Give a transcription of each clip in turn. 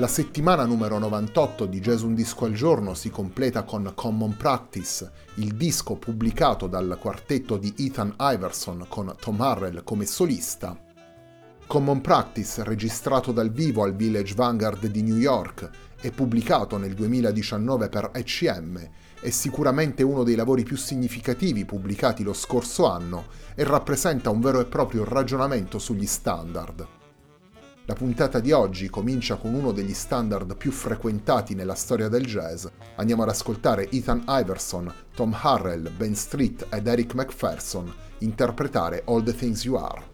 La settimana numero 98 di Jazz Un Disco al Giorno si completa con Common Practice, il disco pubblicato dal quartetto di Ethan Iverson con Tom Harrell come solista. Common Practice, registrato dal vivo al Village Vanguard di New York e pubblicato nel 2019 per ECM, è sicuramente uno dei lavori più significativi pubblicati lo scorso anno e rappresenta un vero e proprio ragionamento sugli standard. La puntata di oggi comincia con uno degli standard più frequentati nella storia del jazz. Andiamo ad ascoltare Ethan Iverson, Tom Harrell, Ben Street ed Eric McPherson interpretare All the Things You Are.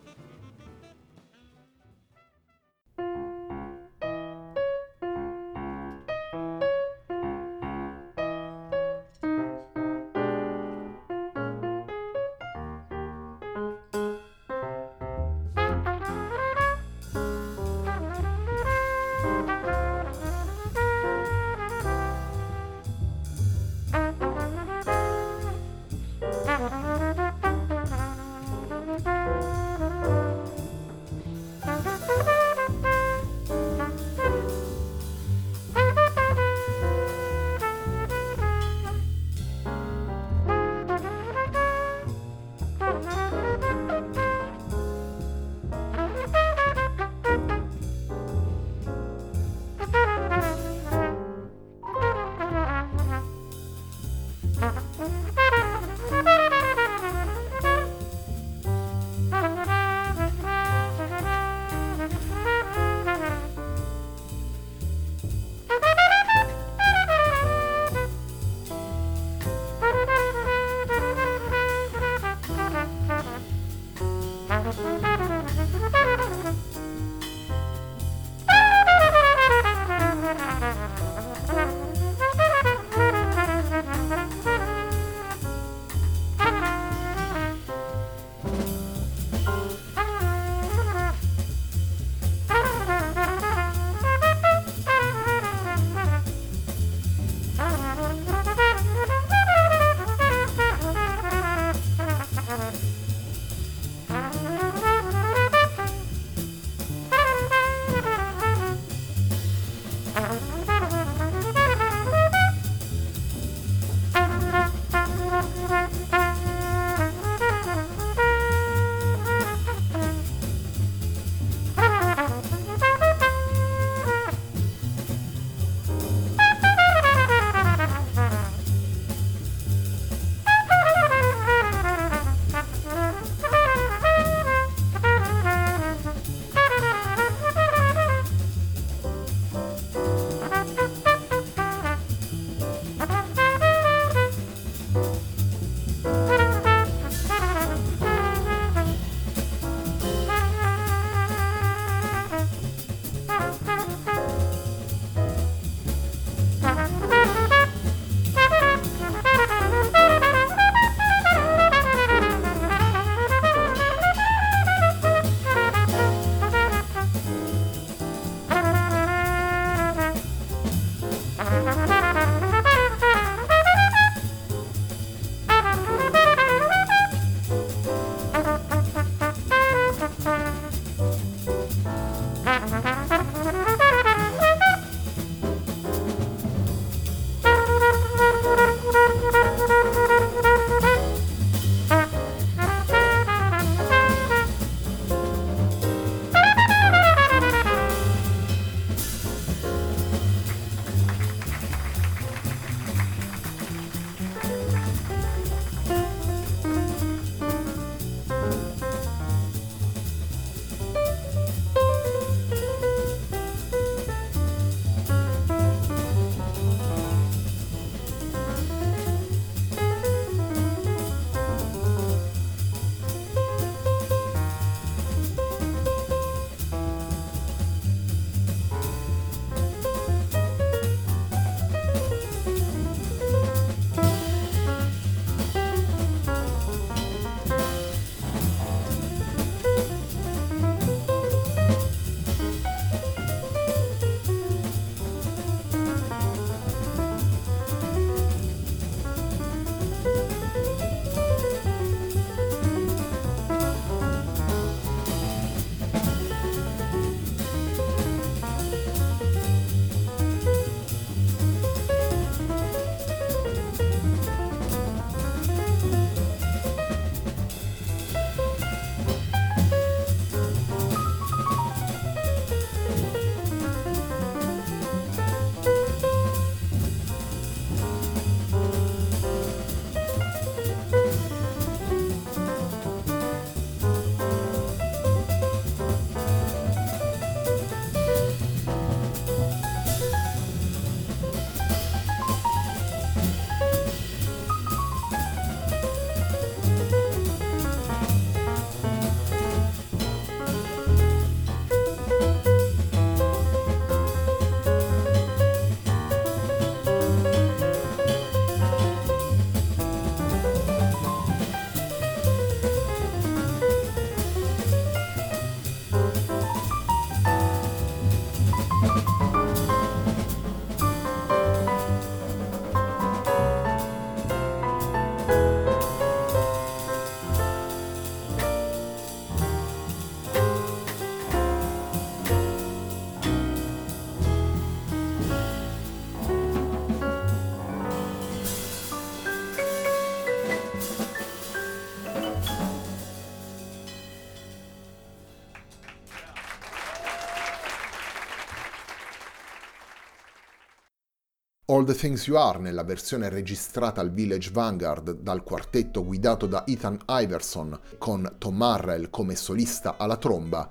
All the Things You Are nella versione registrata al Village Vanguard dal quartetto guidato da Ethan Iverson con Tom Marrell come solista alla tromba.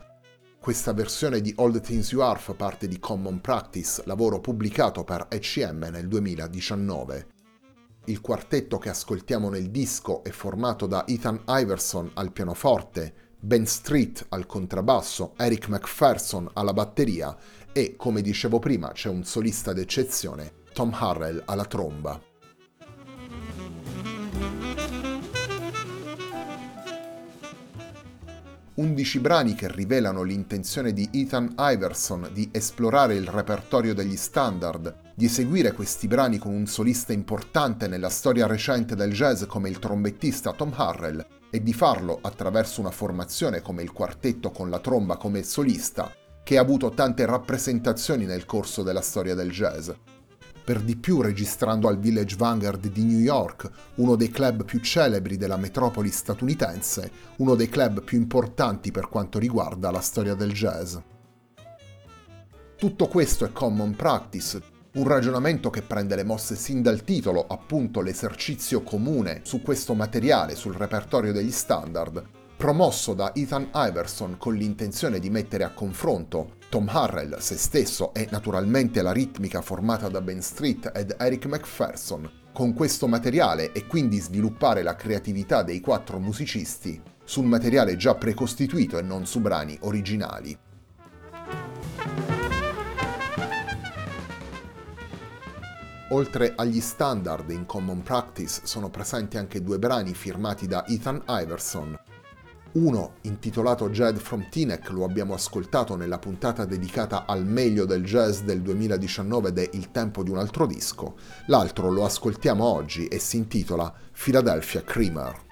Questa versione di All the Things You Are fa parte di Common Practice, lavoro pubblicato per ECM nel 2019. Il quartetto che ascoltiamo nel disco è formato da Ethan Iverson al pianoforte, Ben Street al contrabbasso, Eric McPherson alla batteria e, come dicevo prima, c'è un solista d'eccezione, Tom Harrell alla tromba. Undici brani che rivelano l'intenzione di Ethan Iverson di esplorare il repertorio degli standard, di eseguire questi brani con un solista importante nella storia recente del jazz come il trombettista Tom Harrell e di farlo attraverso una formazione come il quartetto con la tromba come solista, che ha avuto tante rappresentazioni nel corso della storia del jazz, per di più registrando al Village Vanguard di New York, uno dei club più celebri della metropoli statunitense, uno dei club più importanti per quanto riguarda la storia del jazz. Tutto questo è common practice, un ragionamento che prende le mosse sin dal titolo, appunto l'esercizio comune su questo materiale, sul repertorio degli standard, promosso da Ethan Iverson con l'intenzione di mettere a confronto Tom Harrell, se stesso e naturalmente la ritmica formata da Ben Street ed Eric McPherson con questo materiale e quindi sviluppare la creatività dei quattro musicisti sul materiale già precostituito e non su brani originali. Oltre agli standard in Common Practice sono presenti anche due brani firmati da Ethan Iverson, uno, intitolato Jed from Teaneck, lo abbiamo ascoltato nella puntata dedicata al meglio del jazz del 2019 ed è Il tempo di un altro disco. L'altro lo ascoltiamo oggi e si intitola Philadelphia Creamer.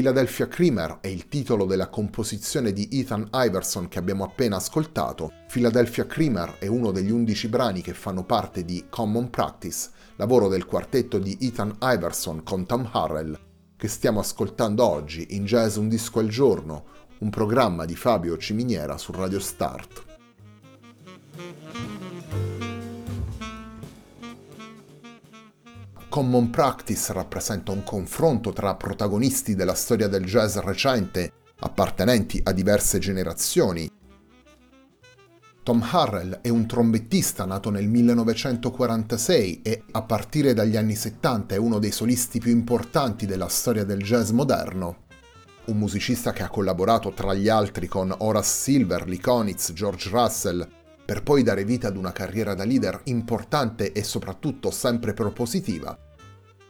Philadelphia Creamer è il titolo della composizione di Ethan Iverson che abbiamo appena ascoltato. Philadelphia Creamer è uno degli undici brani che fanno parte di Common Practice, lavoro del quartetto di Ethan Iverson con Tom Harrell, che stiamo ascoltando oggi in Jazz Un Disco al Giorno, un programma di Fabio Ciminiera su Radio Start. Common Practice rappresenta un confronto tra protagonisti della storia del jazz recente, appartenenti a diverse generazioni. Tom Harrell è un trombettista nato nel 1946 e a partire dagli anni 70 è uno dei solisti più importanti della storia del jazz moderno. Un musicista che ha collaborato tra gli altri con Horace Silver, Lee Konitz, George Russell, per poi dare vita ad una carriera da leader importante e soprattutto sempre propositiva.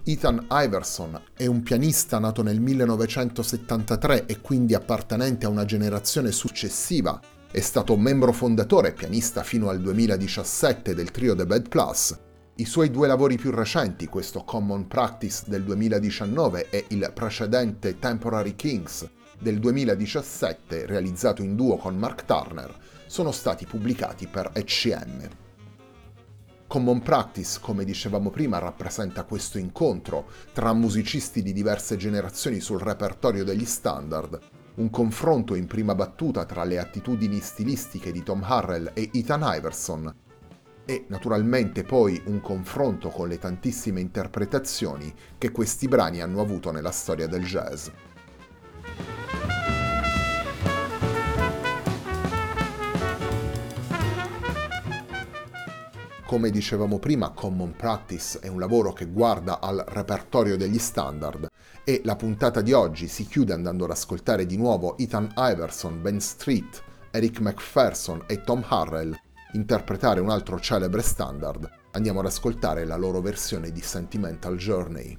Ethan Iverson è un pianista nato nel 1973 e quindi appartenente a una generazione successiva. È stato membro fondatore e pianista fino al 2017 del trio The Bad Plus. I suoi due lavori più recenti, questo Common Practice del 2019 e il precedente Temporary Kings del 2017, realizzato in duo con Mark Turner, sono stati pubblicati per ECM. Common Practice, come dicevamo prima, rappresenta questo incontro tra musicisti di diverse generazioni sul repertorio degli standard, un confronto in prima battuta tra le attitudini stilistiche di Tom Harrell e Ethan Iverson, e naturalmente poi un confronto con le tantissime interpretazioni che questi brani hanno avuto nella storia del jazz. Come dicevamo prima, Common Practice è un lavoro che guarda al repertorio degli standard e la puntata di oggi si chiude andando ad ascoltare di nuovo Ethan Iverson, Ben Street, Eric McPherson e Tom Harrell interpretare un altro celebre standard. Andiamo ad ascoltare la loro versione di Sentimental Journey.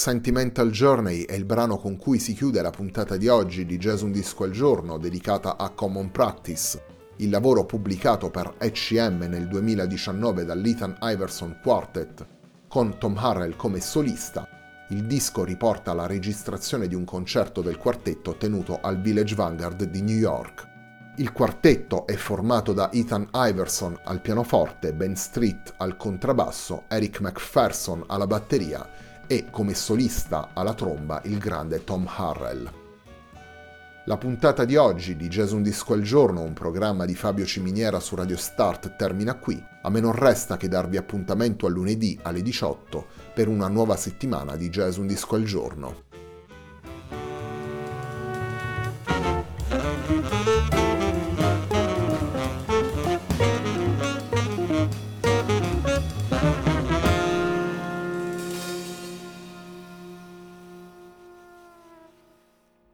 Sentimental Journey è il brano con cui si chiude la puntata di oggi di Jazz Un Disco al Giorno dedicata a Common Practice, il lavoro pubblicato per ECM nel 2019 dall'Ethan Iverson Quartet, con Tom Harrell come solista. Il disco riporta la registrazione di un concerto del quartetto tenuto al Village Vanguard di New York. Il quartetto è formato da Ethan Iverson al pianoforte, Ben Street al contrabbasso, Eric McPherson alla batteria e come solista alla tromba il grande Tom Harrell. La puntata di oggi di Jazz Un Disco al Giorno, un programma di Fabio Ciminiera su Radio Start, termina qui. A me non resta che darvi appuntamento a lunedì alle 18 per una nuova settimana di Jazz Un Disco al Giorno.